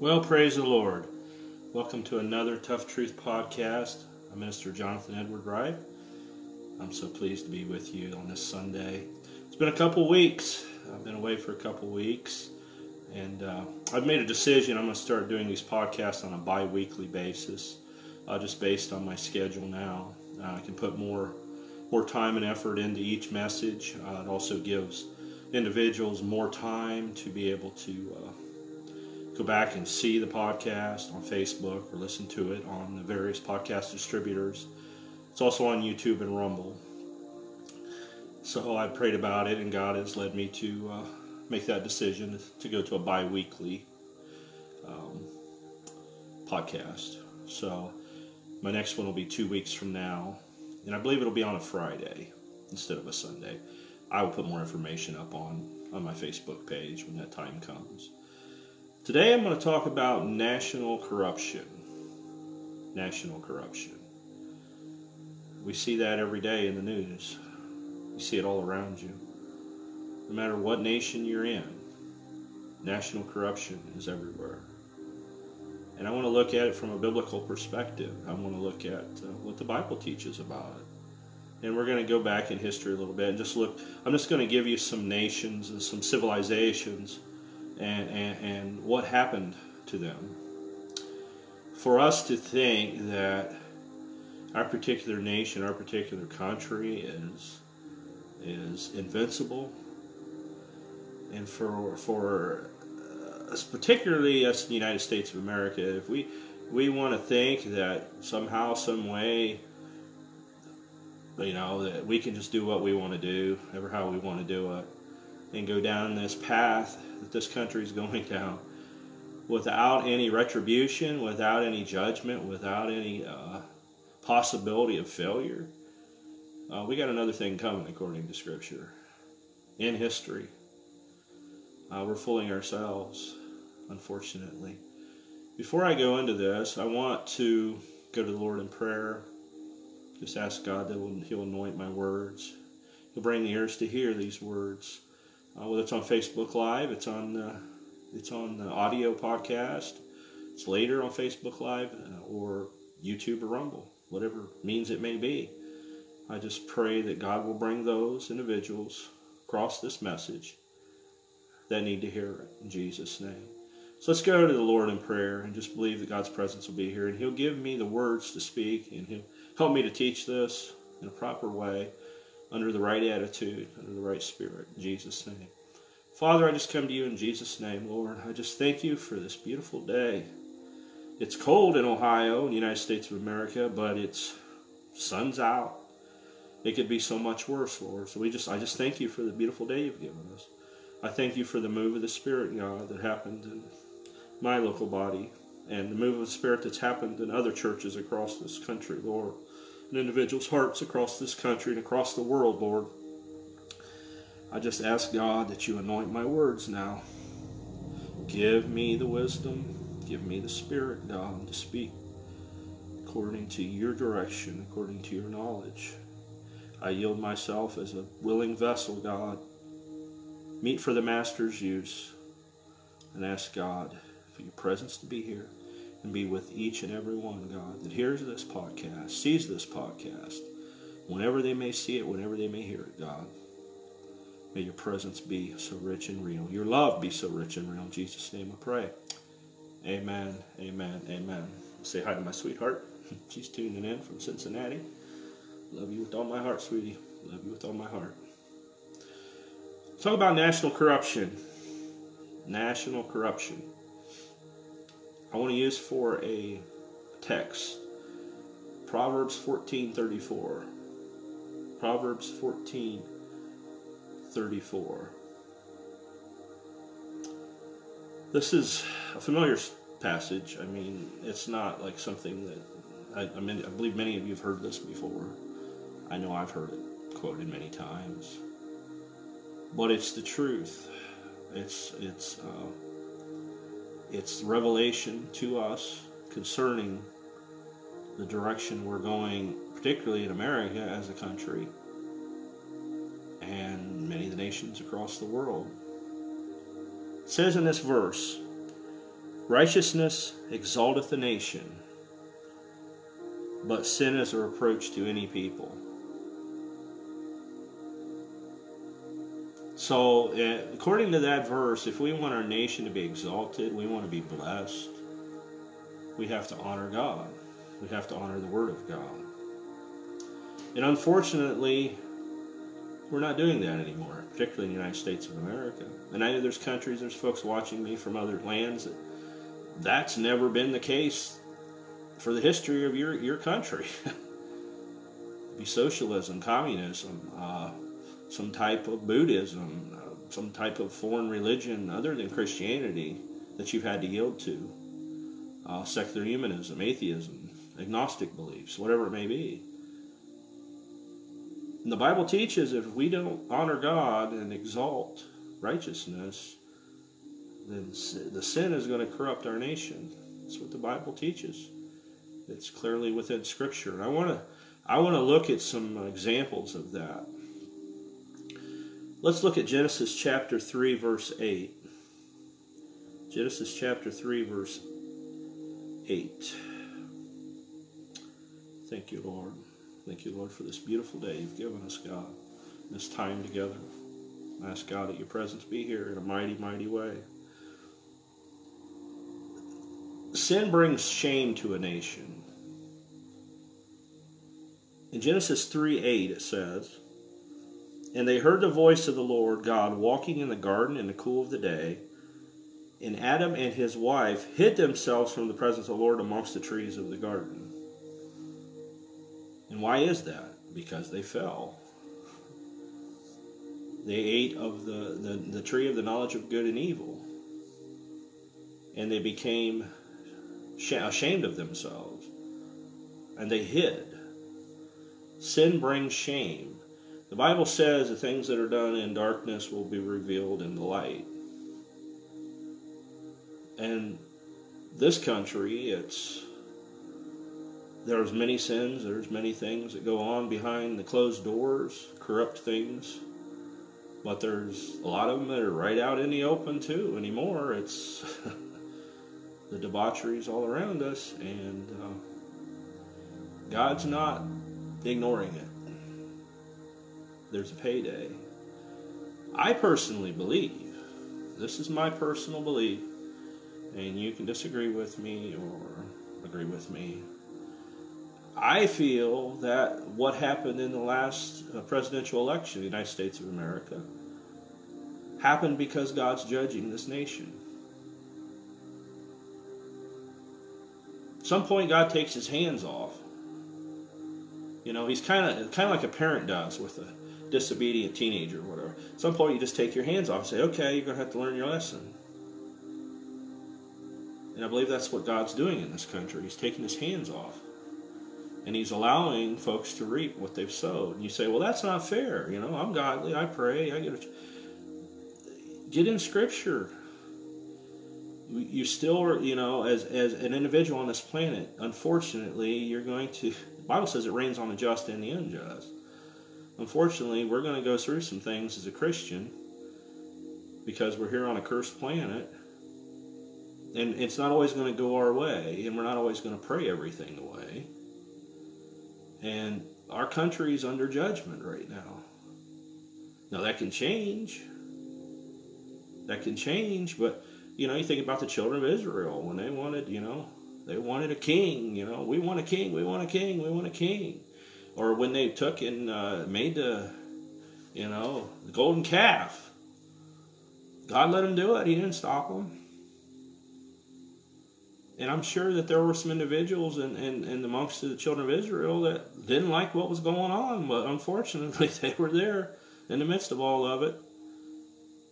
Well, praise the Lord. Welcome to another Tough Truth podcast. I'm Minister Jonathan Edward Wright. I'm so pleased to be with you on this Sunday. It's been a couple weeks. I've been away for a couple weeks, and uh, I've made a decision. I'm going to start doing these podcasts on a bi weekly basis, uh, just based on my schedule now. Uh, I can put more more time and effort into each message. Uh, it also gives individuals more time to be able to uh, go back and see the podcast on Facebook or listen to it on the various podcast distributors. It's also on YouTube and Rumble. So I prayed about it, and God has led me to uh, make that decision to go to a bi weekly um, podcast. So my next one will be two weeks from now, and I believe it'll be on a Friday instead of a Sunday. I will put more information up on, on my Facebook page when that time comes. Today I'm going to talk about national corruption. National corruption. We see that every day in the news. You see it all around you. No matter what nation you're in, national corruption is everywhere. And I want to look at it from a biblical perspective. I want to look at uh, what the Bible teaches about it. And we're going to go back in history a little bit and just look. I'm just going to give you some nations and some civilizations and, and, and what happened to them. For us to think that our particular nation, our particular country is is invincible, and for for us, particularly us in the United States of America, if we we want to think that somehow, some way, you know, that we can just do what we want to do, ever how we want to do it, and go down this path that this country is going down without any retribution, without any judgment, without any uh, possibility of failure. Uh, we got another thing coming according to Scripture in history. Uh, we're fooling ourselves, unfortunately. Before I go into this, I want to go to the Lord in prayer. Just ask God that He'll anoint my words. He'll bring the ears to hear these words. Uh, whether it's on Facebook Live, it's on uh, it's on the audio podcast, it's later on Facebook Live uh, or YouTube or Rumble, whatever means it may be. I just pray that God will bring those individuals across this message that need to hear it in Jesus' name. So let's go to the Lord in prayer and just believe that God's presence will be here and He'll give me the words to speak and He'll help me to teach this in a proper way under the right attitude, under the right spirit. In Jesus' name. Father, I just come to you in Jesus' name, Lord. I just thank you for this beautiful day. It's cold in Ohio, in the United States of America, but it's sun's out. It could be so much worse, Lord. So we just I just thank you for the beautiful day you've given us. I thank you for the move of the Spirit, God, that happened in my local body and the move of the Spirit that's happened in other churches across this country, Lord in individuals' hearts across this country and across the world, Lord. I just ask God that you anoint my words now. Give me the wisdom, give me the Spirit, God, to speak according to your direction, according to your knowledge. I yield myself as a willing vessel, God, meet for the Master's use, and ask God for your presence to be here and be with each and every one, God, that hears this podcast, sees this podcast, whenever they may see it, whenever they may hear it, God. May your presence be so rich and real. Your love be so rich and real. In Jesus' name I pray. Amen, amen, amen. Say hi to my sweetheart. She's tuning in from Cincinnati. Love you with all my heart, sweetie. Love you with all my heart. Talk about national corruption. National corruption. I want to use for a text Proverbs 14:34. Proverbs 14:34. This is a familiar passage. I mean, it's not like something that I, I mean. I believe many of you have heard this before. I know I've heard it quoted many times, but it's the truth. It's it's. Uh, it's revelation to us concerning the direction we're going, particularly in America as a country, and many of the nations across the world. It says in this verse, Righteousness exalteth a nation, but sin is a reproach to any people. So, uh, according to that verse, if we want our nation to be exalted, we want to be blessed, we have to honor God. We have to honor the Word of God. And unfortunately, we're not doing that anymore, particularly in the United States of America. And I know there's countries, there's folks watching me from other lands that that's never been the case for the history of your, your country. be socialism, communism, uh, some type of Buddhism, uh, some type of foreign religion other than Christianity that you've had to yield to, uh, secular humanism, atheism, agnostic beliefs, whatever it may be. And the Bible teaches if we don't honor God and exalt righteousness, then the sin is going to corrupt our nation. That's what the Bible teaches. It's clearly within Scripture. And I want to I want to look at some examples of that. Let's look at Genesis chapter 3, verse 8. Genesis chapter 3, verse 8. Thank you, Lord. Thank you, Lord, for this beautiful day you've given us, God, this time together. I ask God that your presence be here in a mighty, mighty way. Sin brings shame to a nation. In Genesis 3 8, it says, And they heard the voice of the Lord God walking in the garden in the cool of the day. And Adam and his wife hid themselves from the presence of the Lord amongst the trees of the garden. And why is that? Because they fell. They ate of the, the, the tree of the knowledge of good and evil. And they became ashamed of themselves. And they hid. Sin brings shame. The Bible says the things that are done in darkness will be revealed in the light. And this country, it's there's many sins, there's many things that go on behind the closed doors, corrupt things. But there's a lot of them that are right out in the open too anymore. It's the debaucheries all around us, and uh, God's not ignoring it. There's a payday. I personally believe, this is my personal belief, and you can disagree with me or agree with me. I feel that what happened in the last uh, presidential election in the United States of America happened because God's judging this nation. At some point God takes his hands off. You know, he's kind of kind of like a parent does with a disobedient teenager or whatever. At some point, you just take your hands off and say, "Okay, you're going to have to learn your lesson." And I believe that's what God's doing in this country. He's taking his hands off. And he's allowing folks to reap what they've sowed. And you say, well, that's not fair. You know, I'm godly. I pray. I get a... Get in Scripture you still are, you know as as an individual on this planet unfortunately you're going to the bible says it rains on the just and the unjust unfortunately we're going to go through some things as a christian because we're here on a cursed planet and it's not always going to go our way and we're not always going to pray everything away and our country is under judgment right now now that can change that can change but you know, you think about the children of Israel when they wanted, you know, they wanted a king. You know, we want a king, we want a king, we want a king. Or when they took and uh, made the, you know, the golden calf. God let them do it. He didn't stop them. And I'm sure that there were some individuals and in, in, in amongst the children of Israel that didn't like what was going on, but unfortunately they were there in the midst of all of it.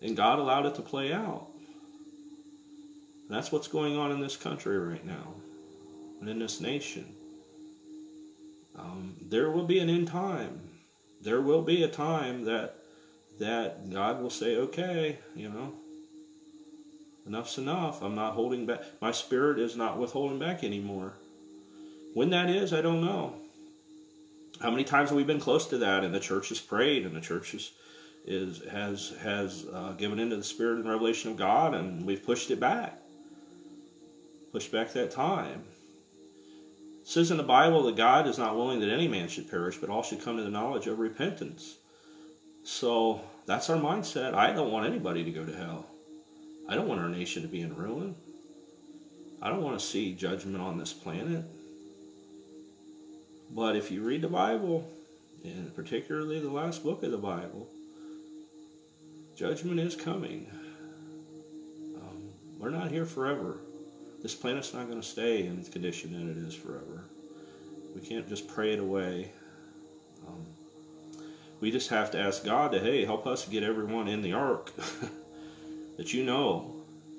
And God allowed it to play out. That's what's going on in this country right now and in this nation. Um, there will be an end time. There will be a time that that God will say, "Okay, you know, enough's enough. I'm not holding back. My spirit is not withholding back anymore." When that is, I don't know. How many times have we been close to that, and the church has prayed, and the church is, is has has uh, given into the spirit and revelation of God, and we've pushed it back. push back that time. It says in the Bible that God is not willing that any man should perish, but all should come to the knowledge of repentance. So that's our mindset. I don't want anybody to go to hell. I don't want our nation to be in ruin. I don't want to see judgment on this planet. But if you read the Bible, and particularly the last book of the Bible, judgment is coming. Um, we're not here forever. This planet's not going to stay in the condition that it is forever. We can't just pray it away. Um, we just have to ask God to, hey, help us get everyone in the ark that you know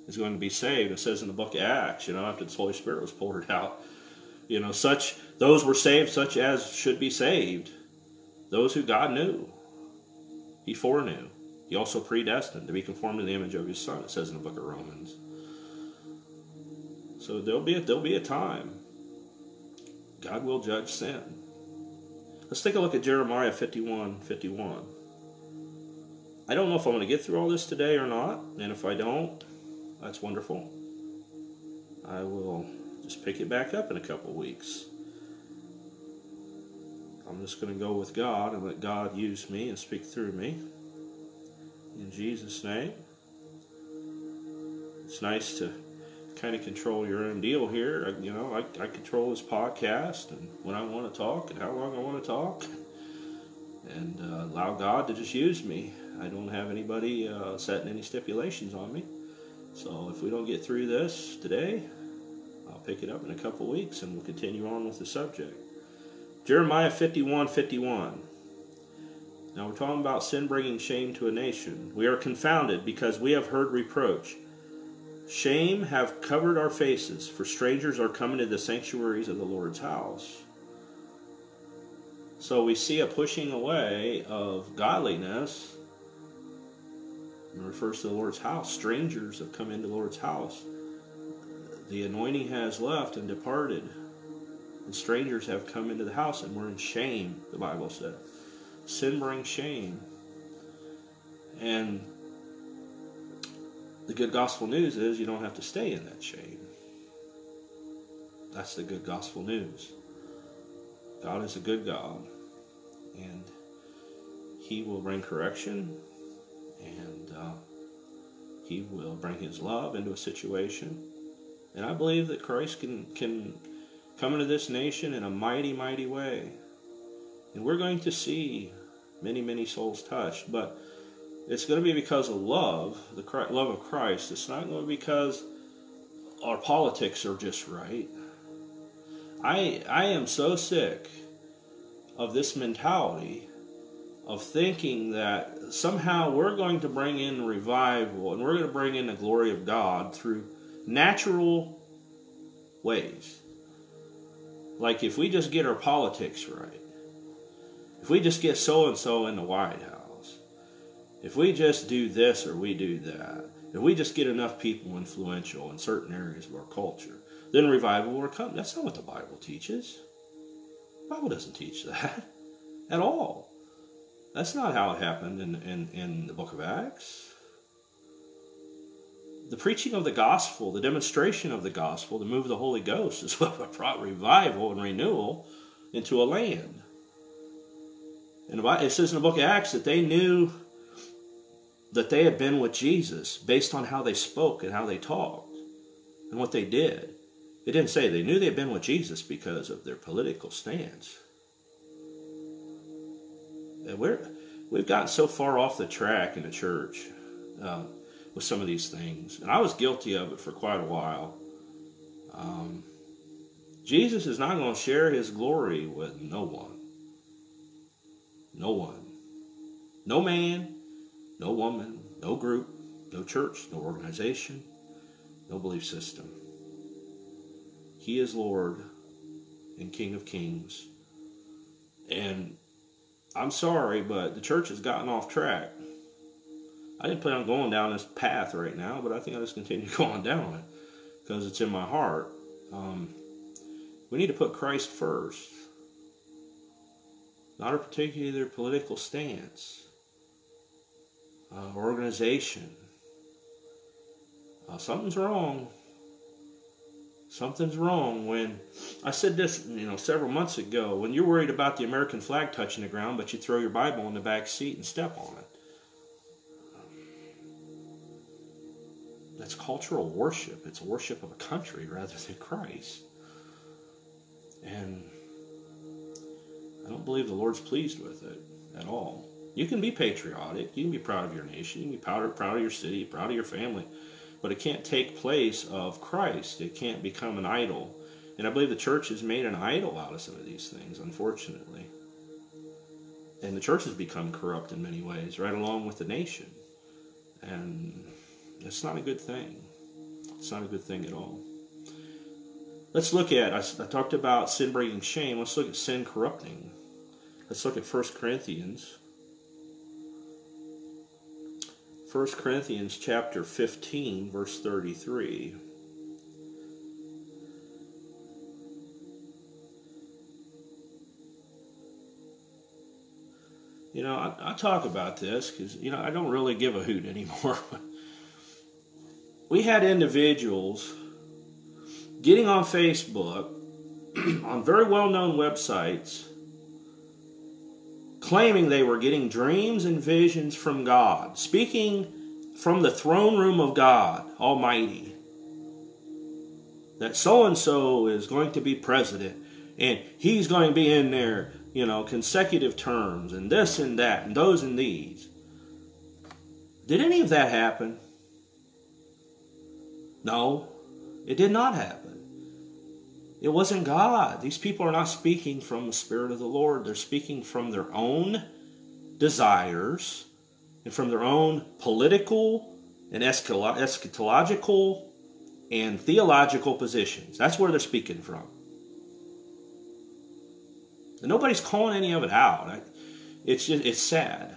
is going to be saved. It says in the book of Acts, you know, after the Holy Spirit was poured out, you know, such those were saved, such as should be saved, those who God knew, He foreknew. He also predestined to be conformed to the image of His Son. It says in the book of Romans. So there'll be a, there'll be a time. God will judge sin. Let's take a look at Jeremiah 51 51. I don't know if I'm going to get through all this today or not, and if I don't, that's wonderful. I will just pick it back up in a couple weeks. I'm just going to go with God and let God use me and speak through me. In Jesus' name. It's nice to kind of control your own deal here. You know, I, I control this podcast and when I want to talk and how long I want to talk, and uh, allow God to just use me. I don't have anybody uh, setting any stipulations on me. So if we don't get through this today, I'll pick it up in a couple weeks and we'll continue on with the subject. Jeremiah 51 51. Now we're talking about sin bringing shame to a nation. We are confounded because we have heard reproach. Shame have covered our faces, for strangers are coming to the sanctuaries of the Lord's house. So we see a pushing away of godliness. It refers to the Lord's house. Strangers have come into the Lord's house. The anointing has left and departed. And strangers have come into the house and we're in shame, the Bible said. Sin brings shame. And the good gospel news is you don't have to stay in that shame. That's the good gospel news. God is a good God, and He will bring correction, and uh, He will bring His love into a situation. And I believe that Christ can can come into this nation in a mighty, mighty way, and we're going to see many, many souls touched, but it's going to be because of love, the love of Christ. It's not going to be because our politics are just right. I I am so sick of this mentality of thinking that somehow we're going to bring in revival and we're going to bring in the glory of God through natural ways. Like if we just get our politics right, if we just get so and so in the White House if we just do this or we do that, if we just get enough people influential in certain areas of our culture, then revival will come. That's not what the Bible teaches. The Bible doesn't teach that at all. That's not how it happened in, in, in the book of Acts. The preaching of the gospel, the demonstration of the gospel, the move of the Holy Ghost is what brought revival and renewal into a land. And it says in the book of Acts that they knew that they had been with Jesus based on how they spoke and how they talked and what they did. It didn't say they knew they had been with Jesus because of their political stance. And we're, we've gotten so far off the track in the church uh, with some of these things. And I was guilty of it for quite a while. Um, Jesus is not going to share his glory with no one. No one. No man, no woman, no group, no church, no organization, no belief system. He is Lord and King of Kings. And I'm sorry, but the church has gotten off track. I didn't plan on going down this path right now, but I think I'll just continue going down it because it's in my heart. Um, we need to put Christ first, not a particular political stance uh, organization. Uh, something's wrong. Something's wrong when I said this, you know, several months ago. When you're worried about the American flag touching the ground, but you throw your Bible in the back seat and step on it. That's cultural worship. It's worship of a country rather than Christ. And I don't believe the Lord's pleased with it at all. You can be patriotic. You can be proud of your nation. You can be proud, proud of your city, proud of your family. But it can't take place of Christ. It can't become an idol. And I believe the church has made an idol out of some of these things, unfortunately. And the church has become corrupt in many ways, right along with the nation. And that's not a good thing. It's not a good thing at all. Let's look at, I, I talked about sin bringing shame. Let's look at sin corrupting. Let's look at 1 Corinthians. 1 Corinthians chapter 15, verse 33. You know, I, I talk about this because, you know, I don't really give a hoot anymore. we had individuals getting on Facebook, on very well known websites, claiming they were getting dreams and visions from God, speaking from the throne room of God Almighty. That so and so is going to be president and he's going to be in there, you know, consecutive terms and this and that and those and these. Did any of that happen? No, it did not happen. It wasn't God. These people are not speaking from the Spirit of the Lord. They're speaking from their own desires and from their own political and eschatological and theological positions. That's where they're speaking from. And nobody's calling any of it out. It's just it's sad.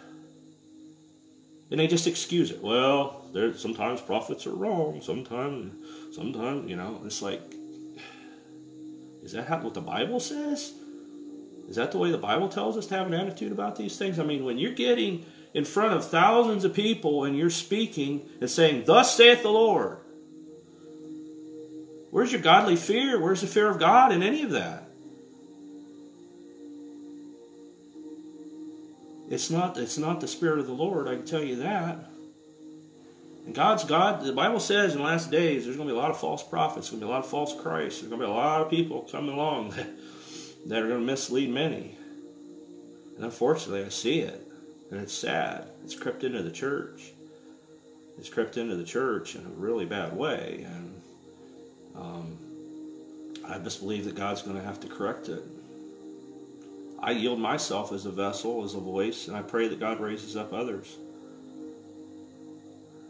And they just excuse it. Well, sometimes prophets are wrong. Sometimes, sometimes you know, it's like is that what the Bible says? Is that the way the Bible tells us to have an attitude about these things? I mean, when you're getting in front of thousands of people and you're speaking and saying, Thus saith the Lord, where's your godly fear? Where's the fear of God in any of that? It's not, it's not the Spirit of the Lord, I can tell you that. And God's God, the Bible says in the last days there's going to be a lot of false prophets, there's going to be a lot of false Christs, there's going to be a lot of people coming along that, that are going to mislead many. And unfortunately, I see it. And it's sad. It's crept into the church. It's crept into the church in a really bad way. And um, I just believe that God's going to have to correct it. I yield myself as a vessel, as a voice, and I pray that God raises up others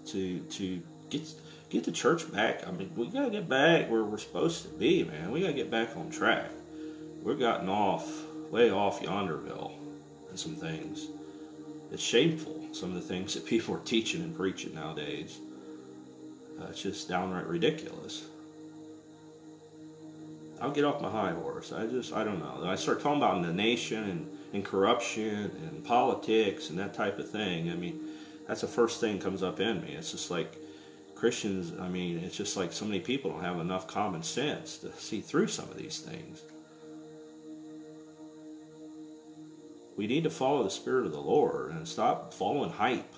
to to get get the church back. I mean, we gotta get back where we're supposed to be, man. We gotta get back on track. We're gotten off, way off yonderville, and some things. It's shameful. Some of the things that people are teaching and preaching nowadays. Uh, it's just downright ridiculous. I'll get off my high horse. I just, I don't know. I start talking about the nation and, and corruption and politics and that type of thing. I mean, that's the first thing comes up in me. It's just like Christians, I mean, it's just like so many people don't have enough common sense to see through some of these things. We need to follow the Spirit of the Lord and stop following hype.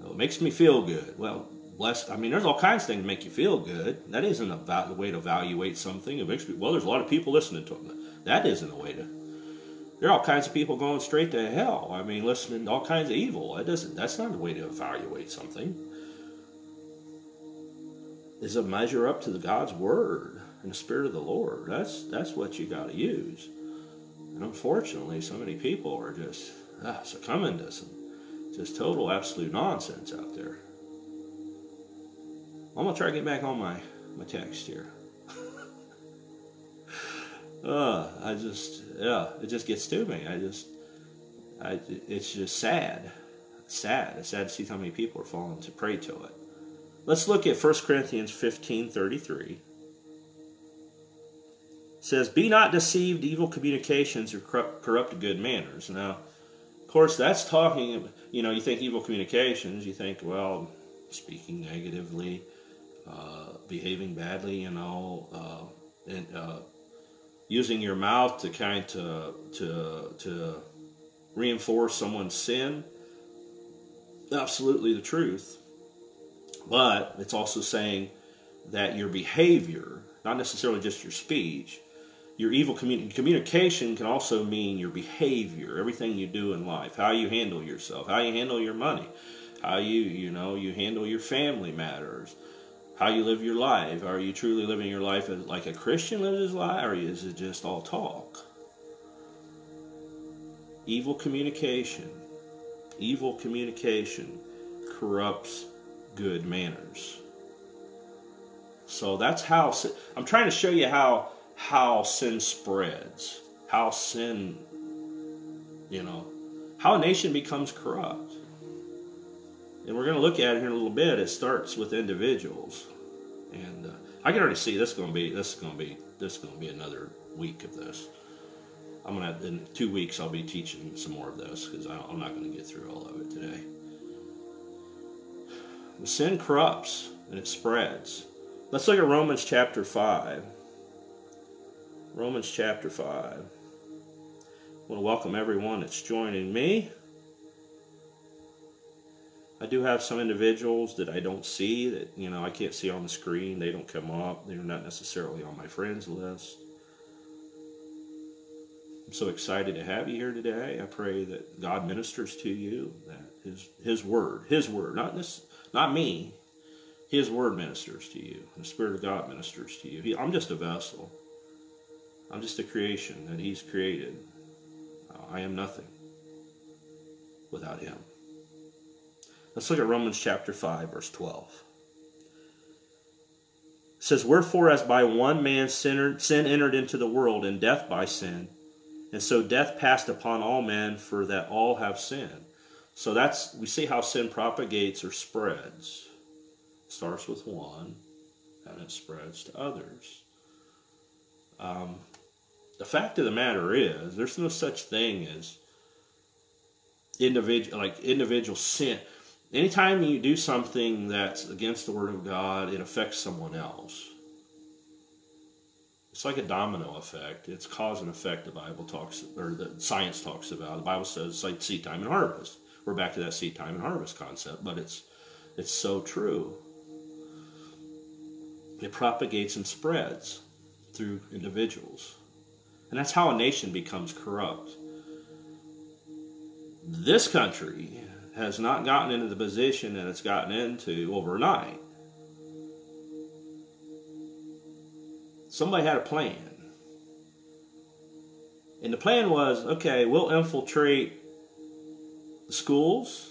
It makes me feel good. Well, bless. I mean, there's all kinds of things to make you feel good. That isn't a way to evaluate something. It makes me, well, there's a lot of people listening to them. That isn't a way to there are all kinds of people going straight to hell. I mean, listening to all kinds of evil. That doesn't. That's not a way to evaluate something. Is a measure up to the God's word and the Spirit of the Lord. That's that's what you got to use. And unfortunately, so many people are just ah, succumbing to some just total absolute nonsense out there. I'm gonna try to get back on my my text here. uh, I just, yeah, it just gets to me. I just, I, it's just sad. sad. It's sad to see how many people are falling to prey to it. Let's look at 1 Corinthians 15 33. It says, Be not deceived, evil communications or corrupt, corrupt good manners. Now, of course, that's talking, you know, you think evil communications, you think, well, speaking negatively, uh, behaving badly, you know, uh, and uh, using your mouth to kind to to to reinforce someone's sin. Absolutely the truth, but it's also saying that your behavior, not necessarily just your speech, your evil communi- communication can also mean your behavior, everything you do in life, how you handle yourself, how you handle your money, how you you know you handle your family matters, how you live your life. Are you truly living your life like a Christian lives his life, or is it just all talk? Evil communication, evil communication corrupts good manners. So that's how I'm trying to show you how how sin spreads, how sin, you know, how a nation becomes corrupt. And we're going to look at it here in a little bit. It starts with individuals, and uh, I can already see this is going to be this is going to be this is going to be another week of this. I'm gonna in two weeks I'll be teaching some more of this because I'm not going to get through all of it today. The sin corrupts and it spreads. Let's look at Romans chapter five. Romans chapter 5. I want to welcome everyone that's joining me. I do have some individuals that I don't see that, you know, I can't see on the screen. They don't come up. They're not necessarily on my friends list. I'm so excited to have you here today. I pray that God ministers to you, that his his word, his word, not this not me. His word ministers to you. The Spirit of God ministers to you. He, I'm just a vessel. I'm just a creation that He's created. Uh, I am nothing without Him. Let's look at Romans chapter 5, verse 12. It says, Wherefore, as by one man sin entered into the world, and death by sin, and so death passed upon all men, for that all have sinned. So that's we see how sin propagates or spreads. It starts with one, and it spreads to others. Um, the fact of the matter is, there's no such thing as individual like individual sin. Anytime you do something that's against the word of God, it affects someone else. It's like a domino effect. It's cause and effect. The Bible talks, or the science talks about. The Bible says it's like seed time and harvest. We're back to that seed time and harvest concept, but it's it's so true. It propagates and spreads through individuals. And that's how a nation becomes corrupt. This country has not gotten into the position that it's gotten into overnight. Somebody had a plan. And the plan was okay, we'll infiltrate the schools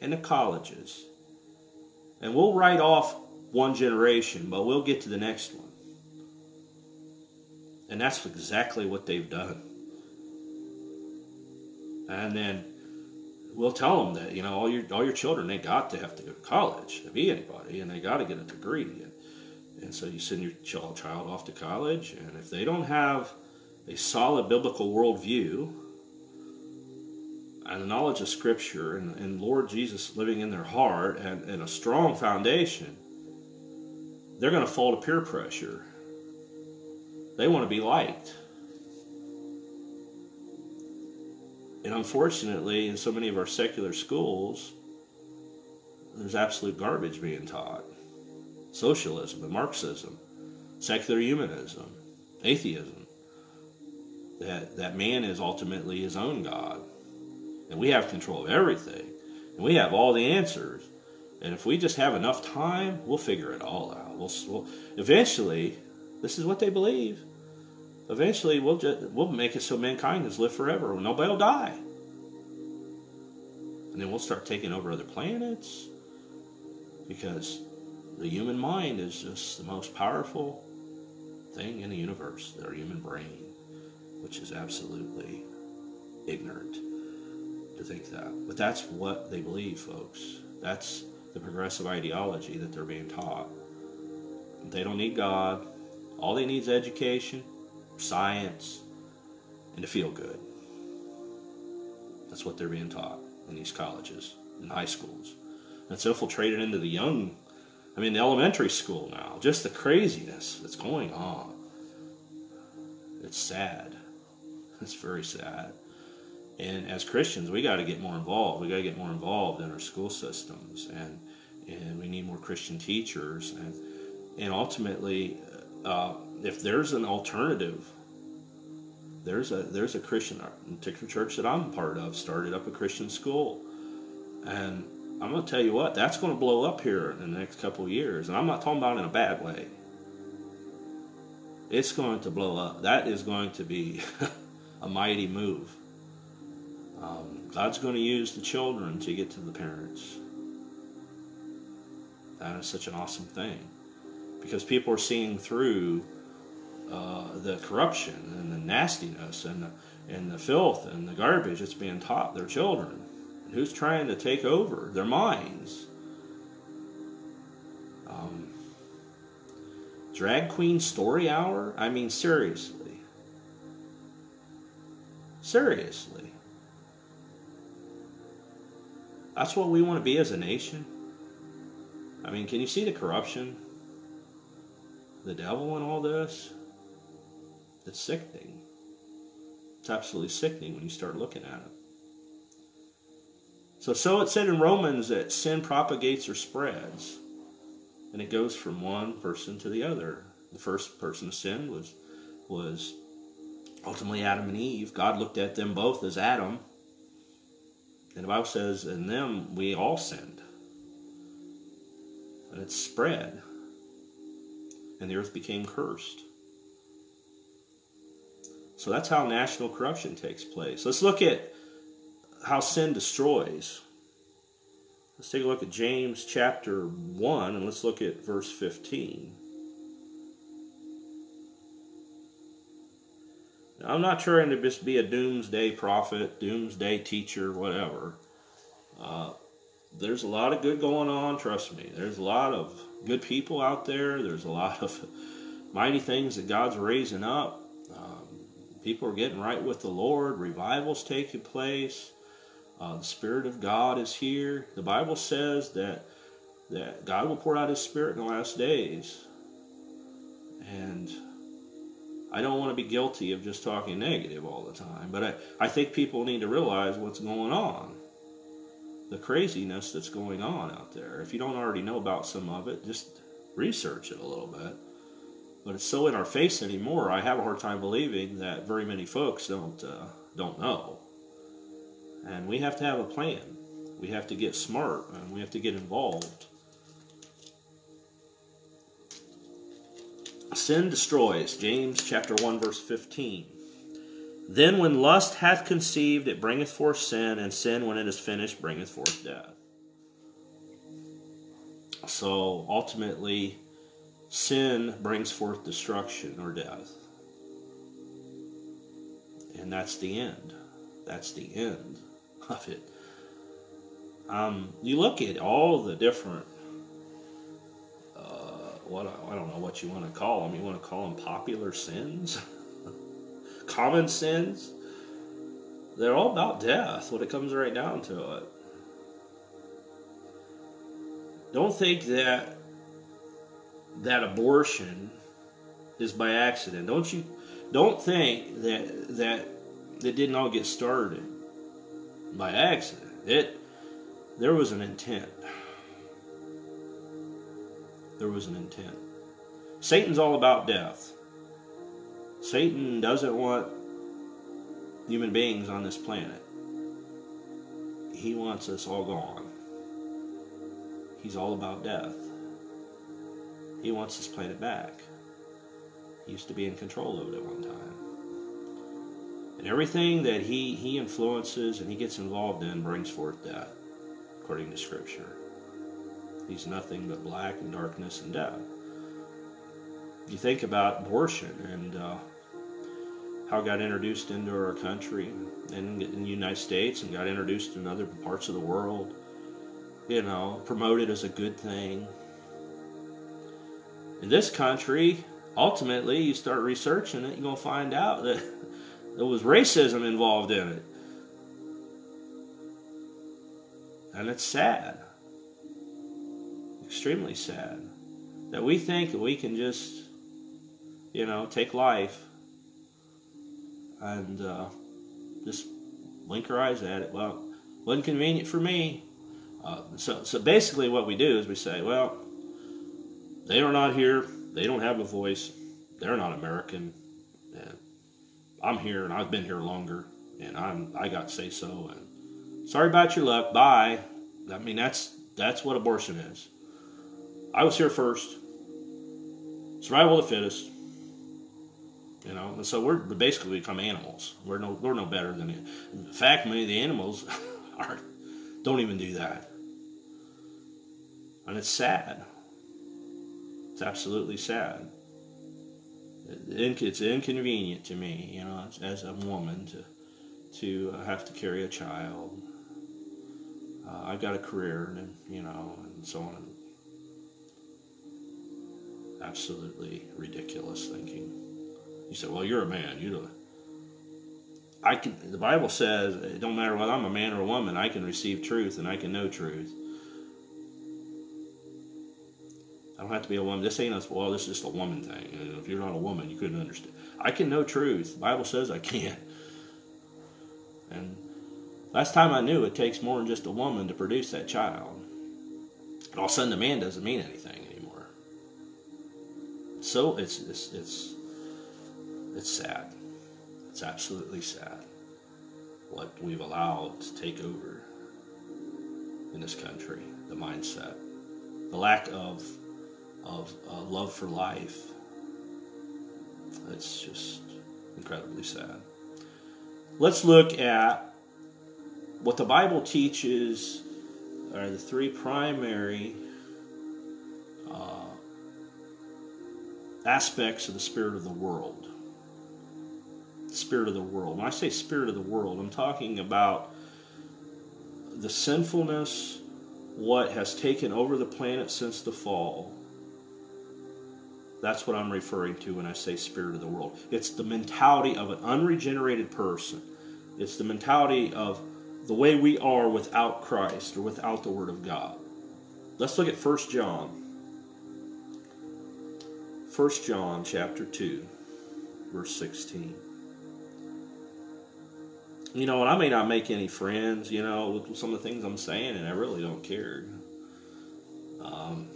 and the colleges. And we'll write off one generation, but we'll get to the next one. And that's exactly what they've done. And then we'll tell them that, you know, all your all your children, they got to have to go to college to be anybody, and they got to get a degree. And, and so you send your child, child off to college, and if they don't have a solid biblical worldview and a knowledge of Scripture and, and Lord Jesus living in their heart and, and a strong foundation, they're going to fall to peer pressure they want to be liked. And unfortunately, in so many of our secular schools, there's absolute garbage being taught socialism and Marxism, secular humanism, atheism. That, that man is ultimately his own God. And we have control of everything. And we have all the answers. And if we just have enough time, we'll figure it all out. We'll, we'll eventually, this is what they believe. Eventually, we'll just we'll make it so mankind has lived forever. Nobody will die, and then we'll start taking over other planets because the human mind is just the most powerful thing in the universe. Our human brain, which is absolutely ignorant to think that, but that's what they believe, folks. That's the progressive ideology that they're being taught. They don't need God. All they need is education, science, and to feel good. That's what they're being taught in these colleges and high schools. And it's infiltrated into the young I mean, the elementary school now, just the craziness that's going on. It's sad. It's very sad. And as Christians, we got to get more involved. We got to get more involved in our school systems, and and we need more Christian teachers, and and ultimately, uh, if there's an alternative, there's a there's a Christian church that I'm part of started up a Christian school, and I'm to tell you what that's to blow up here in the next couple years, and I'm not talking about in a bad way. It's going to blow up. That is going to be a mighty move. Um, God's going to use the children to get to the parents. That is such an awesome thing because people are seeing through uh, the corruption and the nastiness and the, and the filth and the garbage that's being taught their children. And who's trying to take over their minds? Um, drag queen story hour? I mean, seriously. Seriously. That's what we want to be as a nation. I mean, can you see the corruption? The devil in all this? It's sickening. It's absolutely sickening when you start looking at it. So, so it said in Romans that sin propagates or spreads, and it goes from one person to the other. The first person to sin was was ultimately Adam and Eve. God looked at them both as Adam. And the Bible says, in them we all sinned. And it spread. And the earth became cursed. So that's how national corruption takes place. Let's look at how sin destroys. Let's take a look at James chapter 1 and let's look at verse 15. I'm not trying to just be a doomsday prophet, doomsday teacher, whatever. Uh, there's a lot of good going on, trust me. There's a lot of good people out there. There's a lot of mighty things that God's raising up. People are getting right with the Lord. Revivals taking place. Uh, the Spirit of God is here. The Bible says that that God will pour out His Spirit in the last days. And I don't want to be guilty of just talking negative all the time, but I, I think people need to realize what's going on. The craziness that's going on out there. If you don't already know about some of it, just research it a little bit. But it's so in our face anymore. I have a hard time believing that very many folks don't uh, don't know. And we have to have a plan. We have to get smart and we have to get involved. Sin destroys, James chapter 1 verse 15. Then when lust hath conceived, it bringeth forth sin, and sin when it is finished bringeth forth death. So ultimately, sin brings forth destruction or death. And that's the end. That's the end of it. Um, you look at all the different what I don't know what you want to call them. You want to call them popular sins, common sins. They're all about death when it comes right down to it. Don't think that that abortion is by accident. Don't you? Don't think that that it didn't all get started by accident. It there was an intent there was an intent. Satan's all about death. Satan doesn't want human beings on this planet. He wants us all gone. He's all about death. He wants this planet back. He used to be in control of it at one time. And everything that he, he influences and he gets involved in brings forth death, according to Scripture. He's nothing but black and darkness and death. You think about abortion and uh, how it got introduced into our country and in the United States and got introduced in other parts of the world. You know, promoted as a good thing. In this country, ultimately, you start researching it, you're going to find out that there was racism involved in it. And it's sad extremely sad that we think we can just, you know, take life and uh, just blink our eyes at it. Well, wasn't convenient for me. Uh, so, so basically, what we do is we say, well, they are not here. They don't have a voice. They're not American. And I'm here, and I've been here longer, and I'm I got to say so. And sorry about your luck. Bye. I mean, that's that's what abortion is. I was here first. Survival of the fittest. You know, and so we're basically become animals. We're no we're no better than it. In fact, many of the animals are don't even do that. And it's sad. It's absolutely sad. It's inconvenient to me, you know, as a woman to to have to carry a child. Uh, I've got a career, and you know, and so on. Absolutely ridiculous thinking. You say, "Well, you're a man. You don't." I can. The Bible says it don't matter whether I'm a man or a woman. I can receive truth and I can know truth. I don't have to be a woman. This ain't a well. This is just a woman thing. If you're not a woman, you couldn't understand. I can know truth. The Bible says I can. And last time I knew, it takes more than just a woman to produce that child. And all of a sudden, the man doesn't mean anything anymore. So it's it's it's it's sad. It's absolutely sad what we've allowed to take over in this country. The mindset, the lack of of uh, love for life. It's just incredibly sad. Let's look at what the Bible teaches are the three primary uh, aspects of the spirit of the world. Spirit of the world. When I say spirit of the world, I'm talking about the sinfulness, what has taken over the planet since the fall, that's what I'm referring to when I say spirit of the world. It's the mentality of an unregenerated person. It's the mentality of the way we are without Christ or without the Word of God. Let's look at 1 John. 1 John chapter 2, verse 16. You know, and I may not make any friends, you know, with some of the things I'm saying, and I really don't care. Um,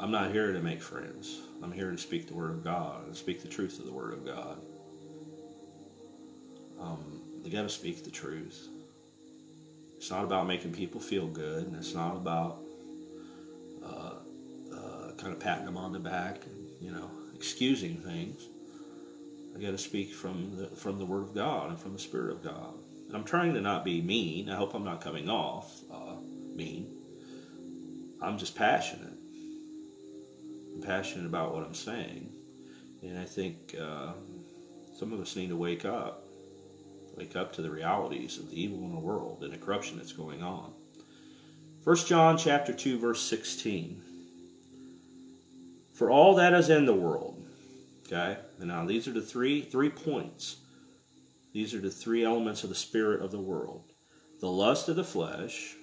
I'm not here to make friends. I'm here to speak the Word of God and speak the truth of the Word of God. Um, they got to speak the truth. It's not about making people feel good, and it's not about uh, uh, kind of patting them on the back and you know excusing things. I got to speak from the from the Word of God and from the Spirit of God. And I'm trying to not be mean. I hope I'm not coming off uh, mean. I'm just passionate passionate about what I'm saying. And I think uh, some of us need to wake up, wake up to the realities of the evil in the world and the corruption that's going on. 1 John chapter 2 verse 16. For all that is in the world, okay? And now these are the three three points. These are the three elements of the spirit of the world. The lust of the flesh,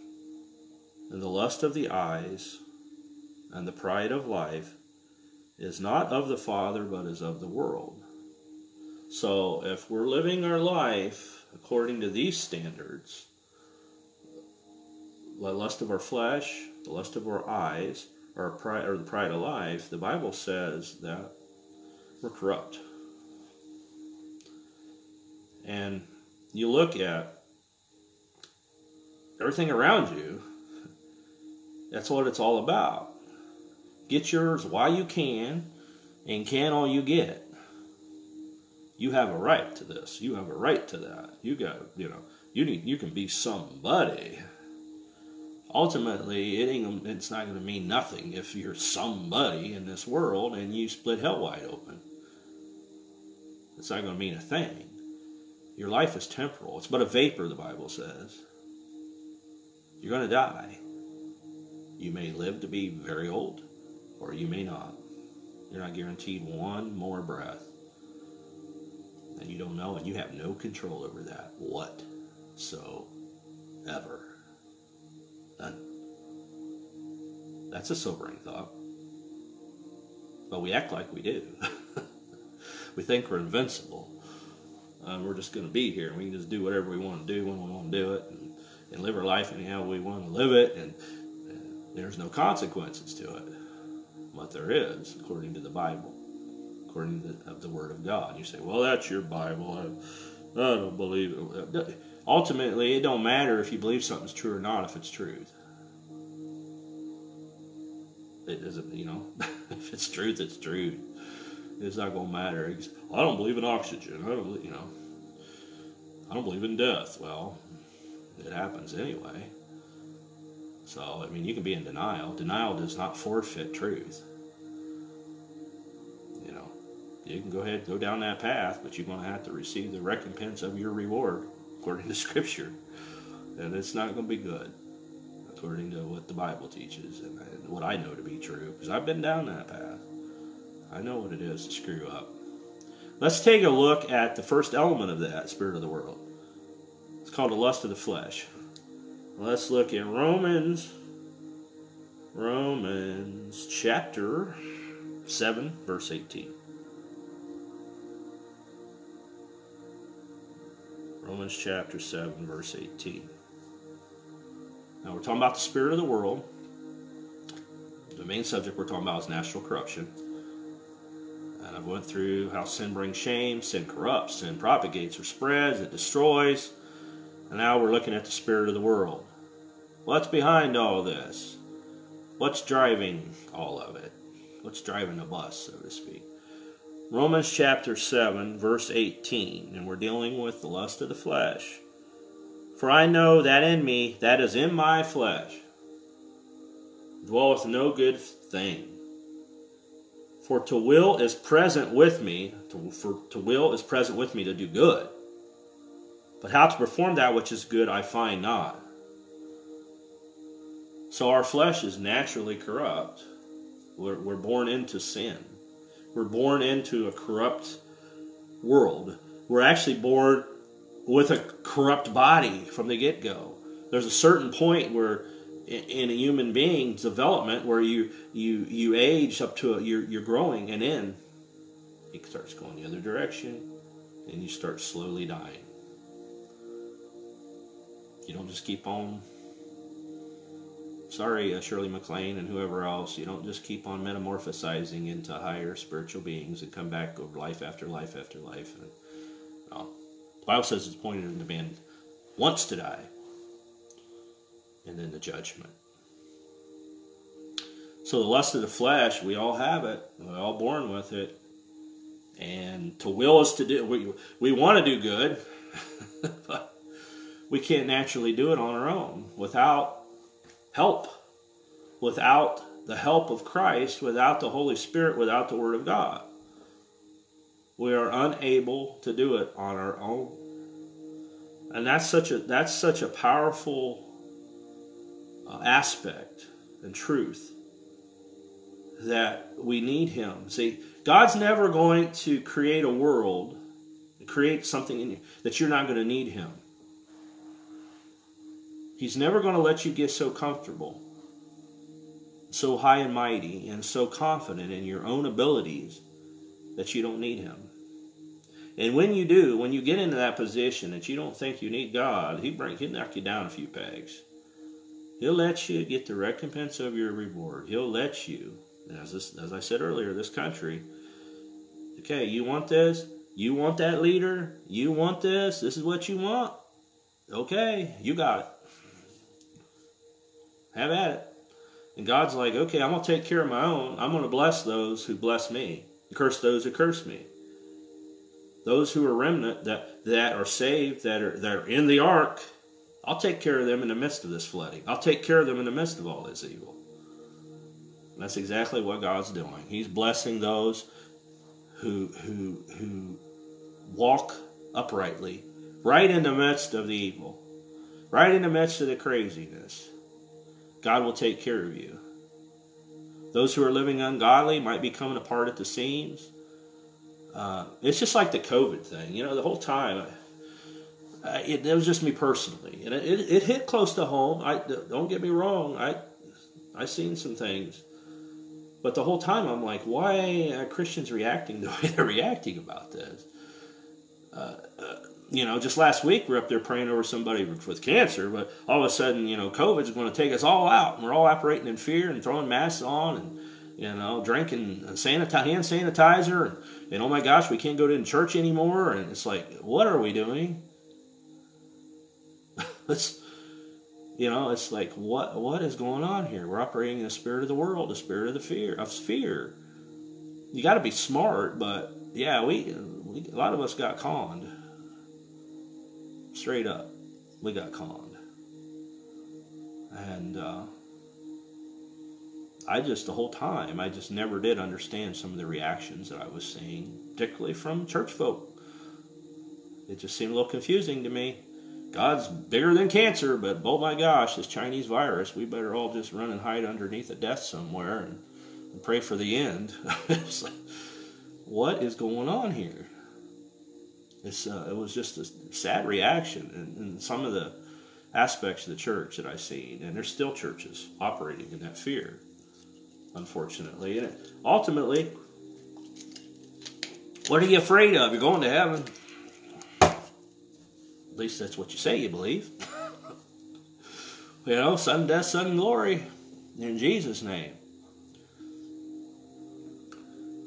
and the lust of the eyes, and the pride of life, is not of the Father, but is of the world. So if we're living our life according to these standards, the lust of our flesh, the lust of our eyes, or, pride, or the pride of life, the Bible says that we're corrupt. And you look at everything around you, that's what it's all about. Get yours while you can, and can all you get. You have a right to this. You have a right to that. You got, you know, you need, you can be somebody. Ultimately, it ain't, it's not going to mean nothing if you're somebody in this world and you split hell wide open. It's not going to mean a thing. Your life is temporal. It's but a vapor, the Bible says. You're going to die. You may live to be very old or you may not. You're not guaranteed one more breath. And you don't know, and you have no control over that whatsoever. None. That's a sobering thought. But we act like we do. we think we're invincible. Uh, we're just going to be here. We can just do whatever we want to do when we want to do it and, and live our life anyhow we want to live it. And, and there's no consequences to it. But there is, according to the Bible, according to the, the Word of God. You say, well, that's your Bible. I, I don't believe it. Ultimately, it don't matter if you believe something's true or not if it's truth. It doesn't, you know, if it's truth, it's truth. It's not to matter. I don't believe in oxygen. I don't, you know, I don't believe in death. Well, it happens anyway. So, I mean, you can be in denial. Denial does not forfeit truth. You know, you can go ahead go down that path, but you're going to have to receive the recompense of your reward according to Scripture. And it's not going to be good according to what the Bible teaches and what I know to be true, because I've been down that path. I know what it is to screw up. Let's take a look at the first element of that spirit of the world. It's called the lust of the flesh. Let's look at Romans, Romans chapter 7, verse 18. Romans chapter 7, verse 18. Now we're talking about the spirit of the world. The main subject we're talking about is national corruption. And I've went through how sin brings shame, sin corrupts, sin propagates or spreads, it destroys. And now we're looking at the spirit of the world. What's behind all this? What's driving all of it? What's driving the bus, so to speak? Romans chapter 7, verse 18, and we're dealing with the lust of the flesh. For I know that in me, that is in my flesh, dwelleth no good thing. For to will is present with me, to, for to will is present with me to do good. But how to perform that which is good I find not. So our flesh is naturally corrupt. We're, we're born into sin. We're born into a corrupt world. We're actually born with a corrupt body from the get go. There's a certain point where in a human being's development where you you you age up to a, you're you're growing and then it starts going the other direction and you start slowly dying. You don't just keep on. Sorry, uh, Shirley MacLaine and whoever else. You don't just keep on metamorphosizing into higher spiritual beings and come back over life after life after life. And, Bible says it's pointed in the man once to die, and then the judgment. So the lust of the flesh, we all have it. We're all born with it. And to will us to do, we, we want to do good, but we can't naturally do it on our own without help, without the help of Christ, without the Holy Spirit, without the Word of God. We are unable to do it on our own. And that's such a that's such a powerful uh, aspect and truth that we need him. See, God's never going to create a world, create something in you that you're not going to need him. He's never going to let you get so comfortable, so high and mighty, and so confident in your own abilities that you don't need him. And when you do, when you get into that position that you don't think you need God, He bring He'll knock you down a few pegs. He'll let you get the recompense of your reward. He'll let you, as this, as I said earlier, this country. Okay, you want this? You want that leader? You want this? This is what you want? Okay, you got it. Have at it. And God's like, okay, I'm going to take care of my own. I'm going to bless those who bless me, curse those who curse me those who are remnant that, that are saved, that are, that are in the ark, I'll take care of them in the midst of this flooding. I'll take care of them in the midst of all this evil. And that's exactly what God's doing. He's blessing those who, who, who walk uprightly, right in the midst of the evil, right in the midst of the craziness. God will take care of you. Those who are living ungodly might be coming apart at the seams. Uh, it's just like the COVID thing, you know. The whole time, I, it, it, was just me personally, and it, it, it, hit close to home. I don't get me wrong. I I've seen some things. But the whole time I'm like, why are Christians reacting the way they're reacting about this? Uh, uh, you know, just last week we're up there praying over somebody with cancer, but all of a sudden, you know, COVID is going to take us all out, and we're all operating in fear and throwing masks on, and you know, drinking sanitizer, hand sanitizer, and, and oh my gosh, we can't go to church anymore, and it's like, what are we doing? Let's, you know, it's like, what what is going on here? We're operating in the spirit of the world, the spirit of the fear of fear. You got to be smart, but yeah, we, we a lot of us got conned straight up, we got conned. And uh, I just, the whole time, I just never did understand some of the reactions that I was seeing, particularly from church folk. It just seemed a little confusing to me. God's bigger than cancer, but oh my gosh, this Chinese virus, we better all just run and hide underneath a desk somewhere and, and pray for the end. what is going on here? Uh, it was just a sad reaction in, in some of the aspects of the church that I've seen, and there's still churches operating in that fear, unfortunately. And ultimately, what are you afraid of? You're going to heaven. At least that's what you say you believe. you know, sudden death, sudden glory, in Jesus' name.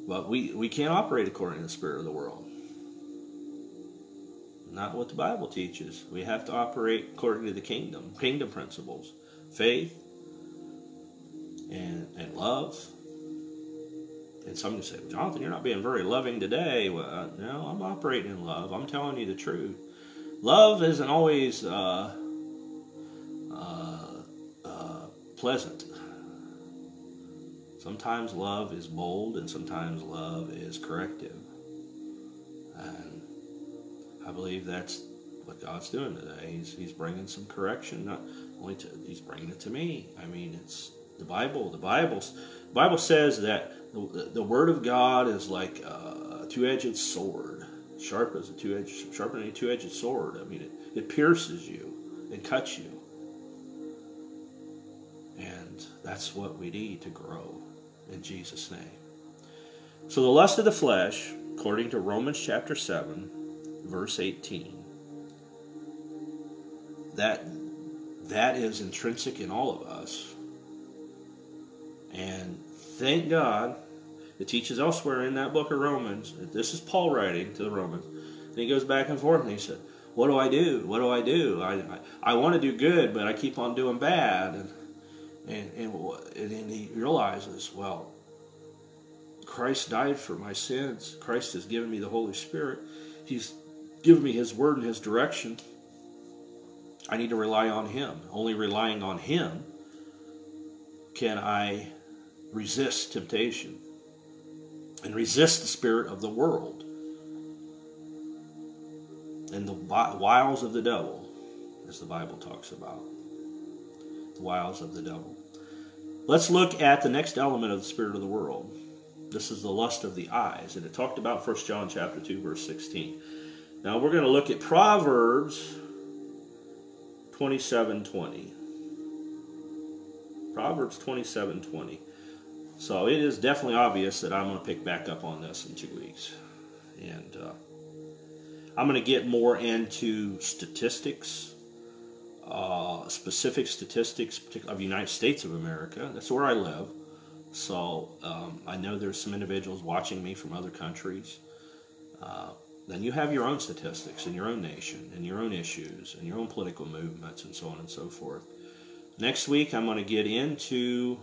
But we, we can't operate according to the spirit of the world not what the Bible teaches. We have to operate according to the kingdom, kingdom principles, faith, and and love. And some can say, Jonathan, you're not being very loving today. Well, no, I'm operating in love. I'm telling you the truth. Love isn't always uh, uh, uh, pleasant. Sometimes love is bold, and sometimes love is corrective. I believe that's what God's doing today. He's, he's bringing some correction, not only to, he's bringing it to me. I mean, it's the Bible. The Bible, the Bible says that the, the Word of God is like a two-edged sword, sharp as a two-edged, sharper a two-edged sword. I mean, it, it pierces you, it cuts you, and that's what we need to grow in Jesus' name. So the lust of the flesh, according to Romans chapter seven verse 18. That that is intrinsic in all of us. And thank God it teaches elsewhere in that book of Romans. This is Paul writing to the Romans. And he goes back and forth and he said, What do I do? What do I do? I, I, I want to do good, but I keep on doing bad. And, and, and, and he realizes, well, Christ died for my sins. Christ has given me the Holy Spirit. He's given me His word and His direction. I need to rely on Him. Only relying on Him can I resist temptation and resist the spirit of the world and the wiles of the devil, as the Bible talks about. The wiles of the devil. Let's look at the next element of the spirit of the world. This is the lust of the eyes, and it talked about 1 John chapter 2, verse 16. Now we're going to look at Proverbs 27:20. Proverbs 27:20. So it is definitely obvious that I'm going to pick back up on this in two weeks, and uh, I'm going to get more into statistics, uh, specific statistics of the United States of America. That's where I live. So um, I know there's some individuals watching me from other countries. Uh, then you have your own statistics in your own nation and your own issues and your own political movements and so on and so forth. Next week, I'm going to get into,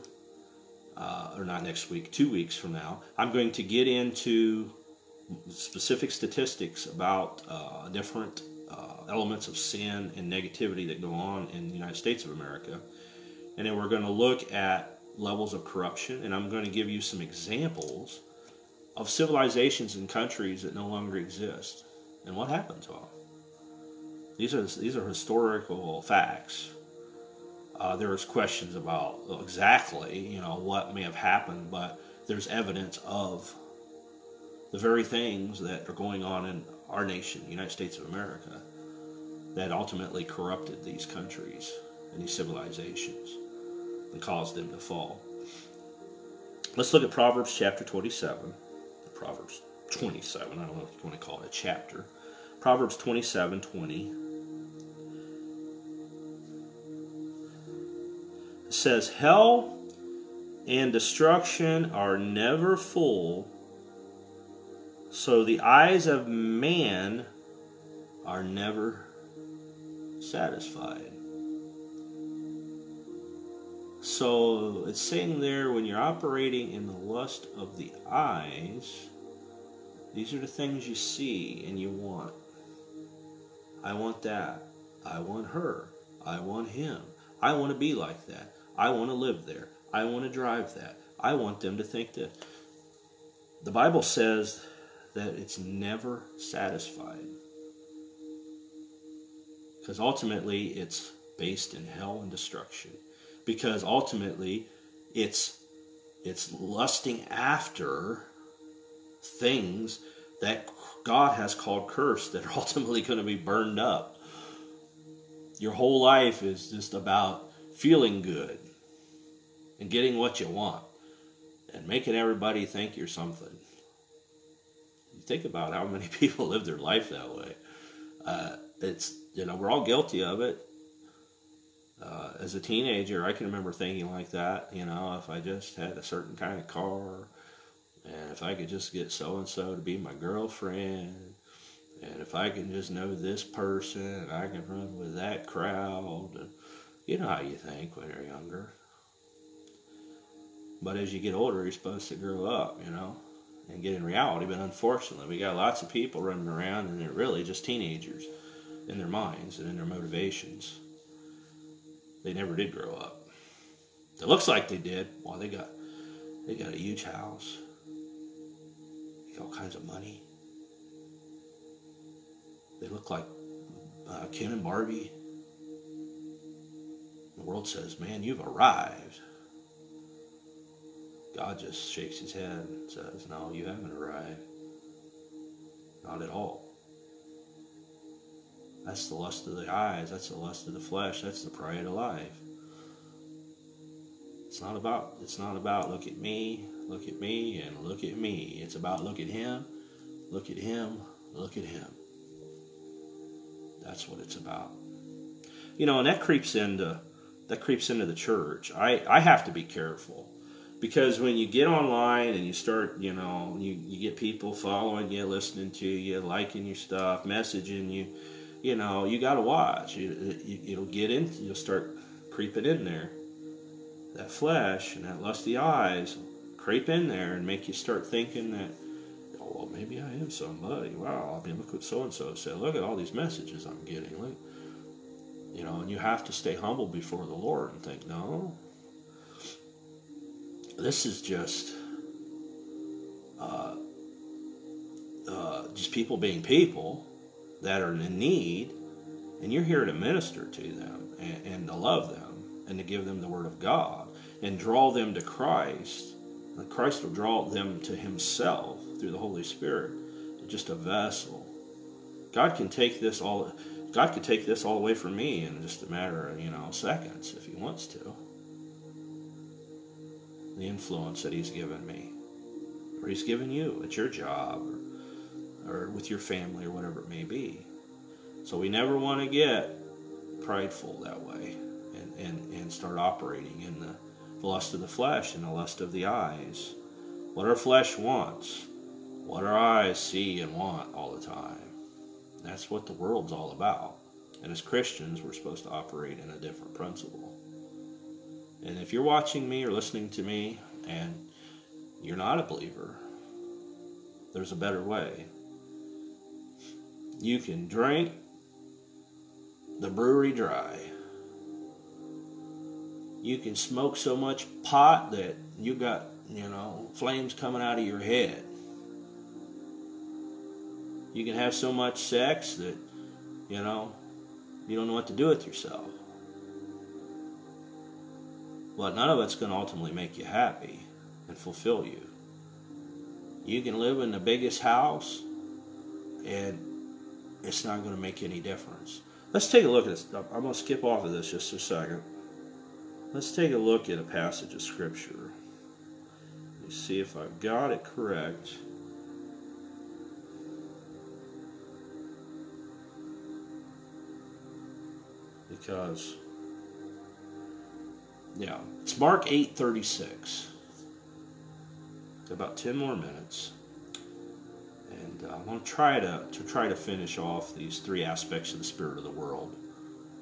uh, or not next week, two weeks from now, I'm going to get into specific statistics about uh, different uh, elements of sin and negativity that go on in the United States of America. And then we're going to look at levels of corruption, and I'm going to give you some examples of civilizations and countries that no longer exist. And what happened to them? These are, these are historical facts. Uh, there's questions about exactly, you know, what may have happened, but there's evidence of the very things that are going on in our nation, the United States of America, that ultimately corrupted these countries and these civilizations. and caused them to fall. Let's look at Proverbs chapter 27. Proverbs 27. I don't know if you want to call it a chapter. Proverbs 27 20. It says, Hell and destruction are never full, so the eyes of man are never satisfied. So it's saying there when you're operating in the lust of the eyes, these are the things you see and you want. I want that. I want her. I want him. I want to be like that. I want to live there. I want to drive that. I want them to think that. The Bible says that it's never satisfied. Because ultimately it's based in hell and destruction. Because ultimately it's it's lusting after things that God has called cursed that are ultimately going to be burned up. Your whole life is just about feeling good and getting what you want and making everybody think you're something. You think about how many people live their life that way. Uh, it's you know we're all guilty of it. Uh, as a teenager, I can remember thinking like that. You know, if I just had a certain kind of car, and if I could just get so and so to be my girlfriend, and if I can just know this person, and I can run with that crowd. And you know how you think when you're younger. But as you get older, you're supposed to grow up, you know, and get in reality. But unfortunately, we got lots of people running around, and they're really just teenagers in their minds and in their motivations. They never did grow up. It looks like they did. Well, they got they got a huge house, all kinds of money. They look like uh, Ken and Barbie. The world says, man, you've arrived. God just shakes his head and says, no, you haven't arrived. Not at all. That's the lust of the eyes. That's the lust of the flesh. That's the pride of life. It's not about. It's not about look at me. Look at me and look at me. It's about look at him, look at him, look at him. That's what it's about. You know, and that creeps into that creeps into the church. I, I have to be careful because when you get online and you start, you know, you, you get people following you, listening to you, liking your stuff, messaging you, you know, you got to watch. You, you, it'll get in, you'll start creeping in there. That flesh and that lusty eyes creep in there and make you start thinking that, oh, well, maybe I am somebody. Wow, I mean, look what so and so said. Look at all these messages I'm getting. Look, you know, and you have to stay humble before the Lord and think, no, this is just uh, uh, just people being people that are in need, and you're here to minister to them and, and to love them and to give them the Word of God and draw them to Christ Christ will draw them to Himself through the Holy Spirit. Just a vessel. God can take this all. God could take this all away from me in just a matter of you know seconds if He wants to. The influence that He's given me, or He's given you It's your job, or, with your family, or whatever it may be. So we never want to get prideful that way and, and, and start operating in the the lust of the flesh and the lust of the eyes. What our flesh wants, what our eyes see and want all the time. That's what the world's all about. And as Christians, we're supposed to operate in a different principle. And if you're watching me or listening to me and you're not a believer, there's a better way. You can drink the brewery dry you can smoke so much pot that you got, you know, flames coming out of your head. You can have so much sex that, you know, you don't know what to do with yourself. But none of it's going to ultimately make you happy and fulfill you. You can live in the biggest house and it's not going to make any difference. Let's take a look at this. I'm going to skip off of this just a second. Let's take a look at a passage of Scripture. Let me see if I've got it correct. Because, yeah, it's Mark 8.36. About 10 more minutes. And I'm going to try to, to try to finish off these three aspects of the spirit of the world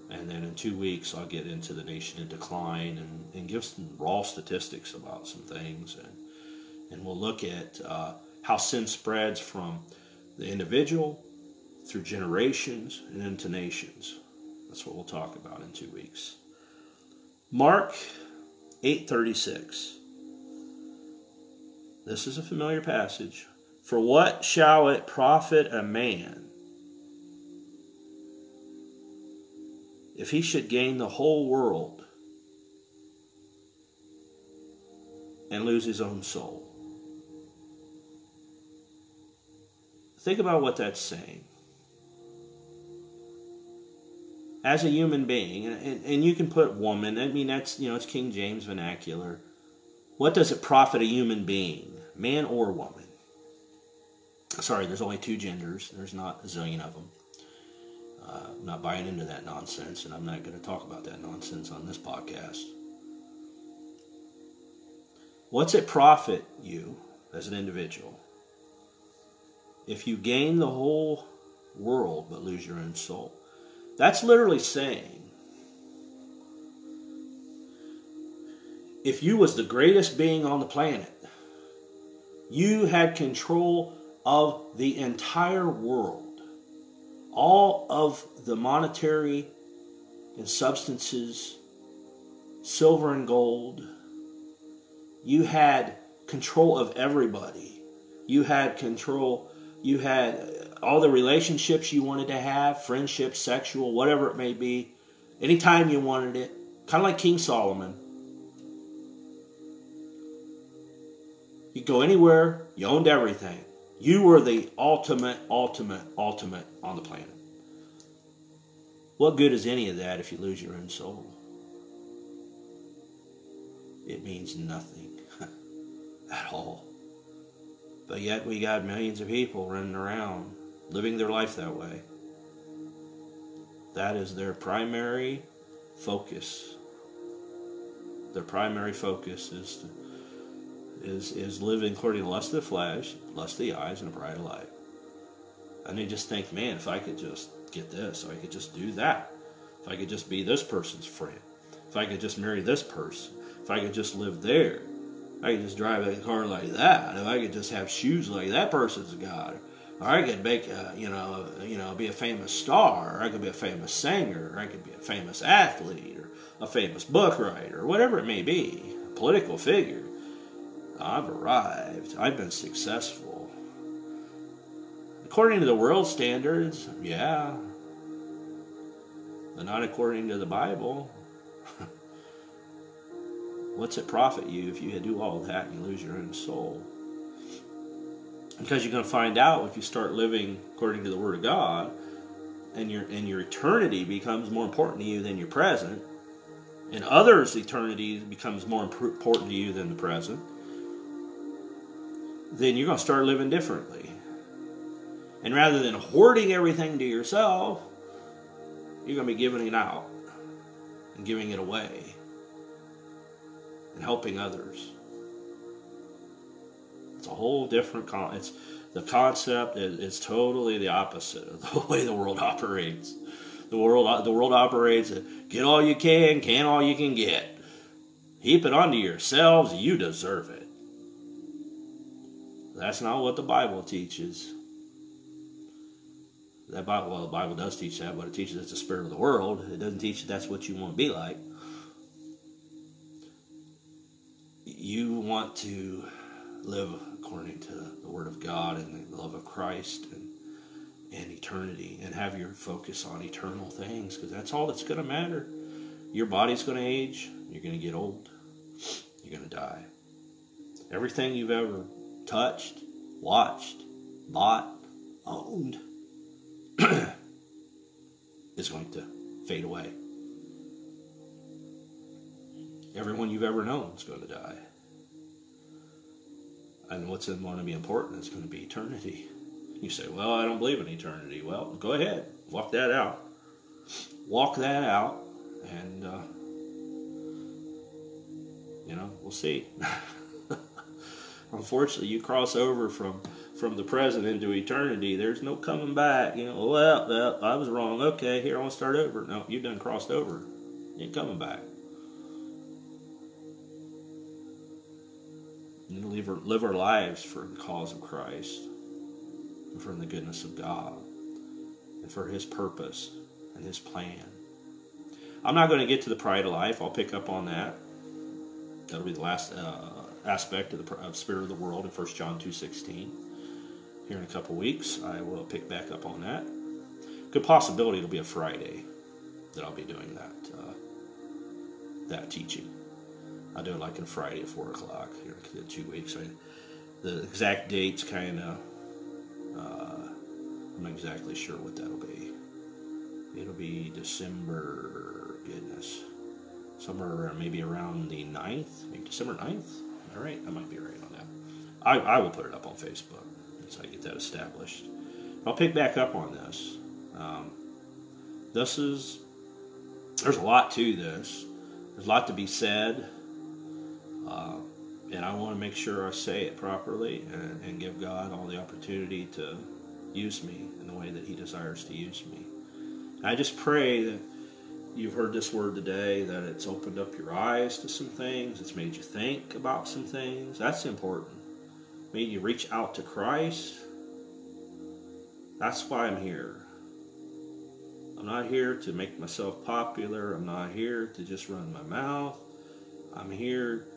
and then in two weeks I'll get into the nation in decline and, and give some raw statistics about some things and and we'll look at uh, how sin spreads from the individual through generations and into nations. That's what we'll talk about in two weeks. Mark 8:36. This is a familiar passage. For what shall it profit a man if he should gain the whole world and lose his own soul? Think about what that's saying. As a human being, and, and you can put woman, I mean, that's, you know, it's King James vernacular. What does it profit a human being, man or woman? Sorry, there's only two genders, there's not a zillion of them. Uh, I'm not buying into that nonsense, and I'm not going to talk about that nonsense on this podcast. What's it profit you as an individual if you gain the whole world but lose your own soul? That's literally saying if you was the greatest being on the planet, you had control of the entire world all of the monetary and substances, silver and gold. You had control of everybody. You had control, you had all the relationships you wanted to have, friendship, sexual, whatever it may be, anytime you wanted it. Kind of like King Solomon. You go anywhere, you owned everything. You were the ultimate, ultimate, ultimate on the planet. What good is any of that if you lose your own soul? It means nothing at all. But yet we got millions of people running around living their life that way. That is their primary focus. Their primary focus is to is is living according to lust of the flesh, lust of the eyes, and a pride of life. And they just think, man, if I could just get this, if I could just do that, if I could just be this person's friend, if I could just marry this person, if I could just live there, I could just drive a car like that, if I could just have shoes like that person's got, or I could make, a, you know, you know, be a famous star, or I could be a famous singer, or I could be a famous athlete, or a famous book writer, or whatever it may be, a political figure. I've arrived. I've been successful. According to the world standards, yeah. But not according to the Bible. What's it profit you if you do all that and you lose your own soul? Because you're going to find out if you start living according to the Word of God, and your and your eternity becomes more important to you than your present, and others' eternity becomes more important to you than the present then you're going to start living differently. And rather than hoarding everything to yourself, you're going to be giving it out and giving it away and helping others. It's a whole different con- it's the concept is, is totally the opposite of the way the world operates. The world the world operates get all you can, can all you can get. Heap it onto yourselves, you deserve it. That's not what the Bible teaches. That Bible, well, the Bible does teach that, but it teaches it's the spirit of the world. It doesn't teach that's what you want to be like. You want to live according to the Word of God and the love of Christ and, and eternity and have your focus on eternal things because that's all that's going to matter. Your body's going to age, you're going to get old, you're going to die. Everything you've ever touched, watched, bought, owned is going to fade away. everyone you've ever known is going to die. And what's going to be important is going to be eternity. You say, well, I don't believe in eternity. Well, go ahead, walk that out. Walk that out, and, uh, you know, we'll see. Unfortunately, you cross over from from the present into eternity. There's no coming back. You know, well, I was wrong. Okay, here I want to start over. No, you've done crossed over. You ain't coming back. You live our, live our lives for the cause of Christ, and for the goodness of God, and for His purpose and His plan. I'm not going to get to the pride of life. I'll pick up on that. That'll be the last uh, aspect of the of spirit of the world in 1 John 2:16. Here in a couple weeks, I will pick back up on that. Good possibility it'll be a Friday that I'll be doing that uh, that teaching. I'll do it like on Friday at four o'clock here in two weeks. I, the exact dates kind of uh, I'm not exactly sure what that'll be. It'll be December goodness somewhere maybe around the 9th, maybe December 9th. All right, I might be right on that. I, I will put it up on Facebook once I get that established. I'll pick back up on this. Um, this is, there's a lot to this. There's a lot to be said. Uh, and I want to make sure I say it properly and, and give God all the opportunity to use me in the way that He desires to use me. And I just pray that you've heard this word today, that it's opened up your eyes to some things, it's made you think about some things. That's important. Made you reach out to Christ. That's why I'm here. I'm not here to make myself popular. I'm not here to just run my mouth. I'm here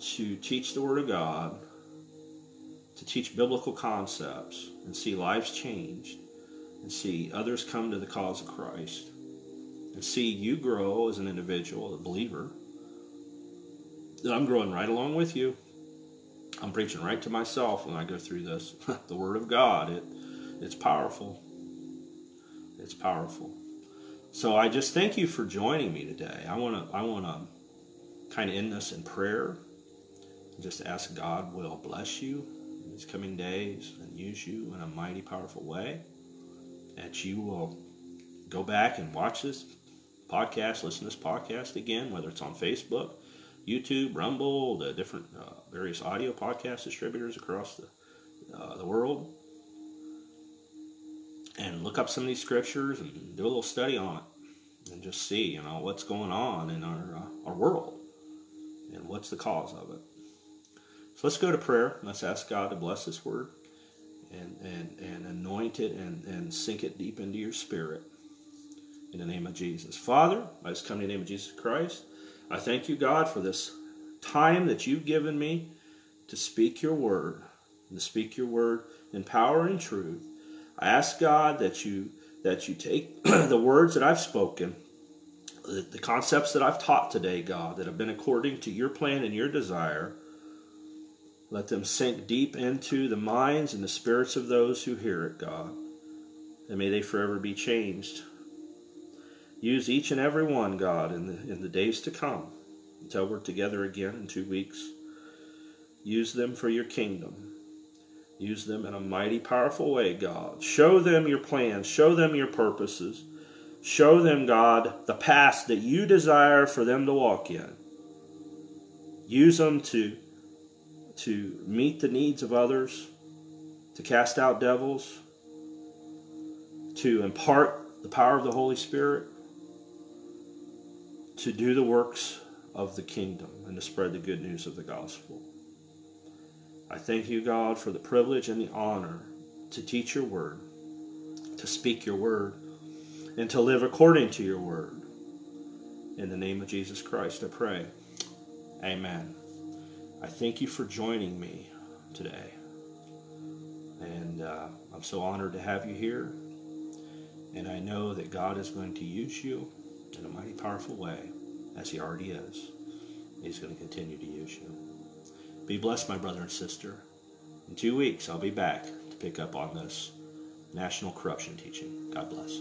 to teach the Word of God, to teach biblical concepts, and see lives changed, and see others come to the cause of Christ and see you grow as an individual, a believer, that I'm growing right along with you. I'm preaching right to myself when I go through this. the Word of God, it, it's powerful. It's powerful. So I just thank you for joining me today. I want to I want to kind of end this in prayer. Just ask God will bless you in these coming days and use you in a mighty powerful way. That you will go back and watch this podcast, listen to this podcast again, whether it's on Facebook, YouTube, Rumble, the different uh, various audio podcast distributors across the, uh, the world, and look up some of these scriptures and do a little study on it, and just see, you know, what's going on in our uh, our world, and what's the cause of it. So let's go to prayer. Let's ask God to bless this word and, and, and anoint it and, and sink it deep into your spirit in the name of Jesus. Father, I just come in the name of Jesus Christ. I thank you, God, for this time that you've given me to speak your word, to speak your word in power and truth. I ask God that you that you take the words that I've spoken, the, the concepts that I've taught today, God, that have been according to your plan and your desire. Let them sink deep into the minds and the spirits of those who hear it, God. And may they forever be changed Use each and every one, God, in the, in the days to come until we're together again in two weeks. Use them for your kingdom. Use them in a mighty, powerful way, God. Show them your plans. Show them your purposes. Show them, God, the path that you desire for them to walk in. Use them to, to meet the needs of others, to cast out devils, to impart the power of the Holy Spirit to do the works of the kingdom and to spread the good news of the gospel. I thank you, God, for the privilege and the honor to teach your word, to speak your word, and to live according to your word. In the name of Jesus Christ, I pray. Amen. I thank you for joining me today. And uh, I'm so honored to have you here. And I know that God is going to use you in a mighty powerful way, as He already is. He's going to continue to use you. Be blessed, my brother and sister. In two weeks, I'll be back to pick up on this national corruption teaching. God bless.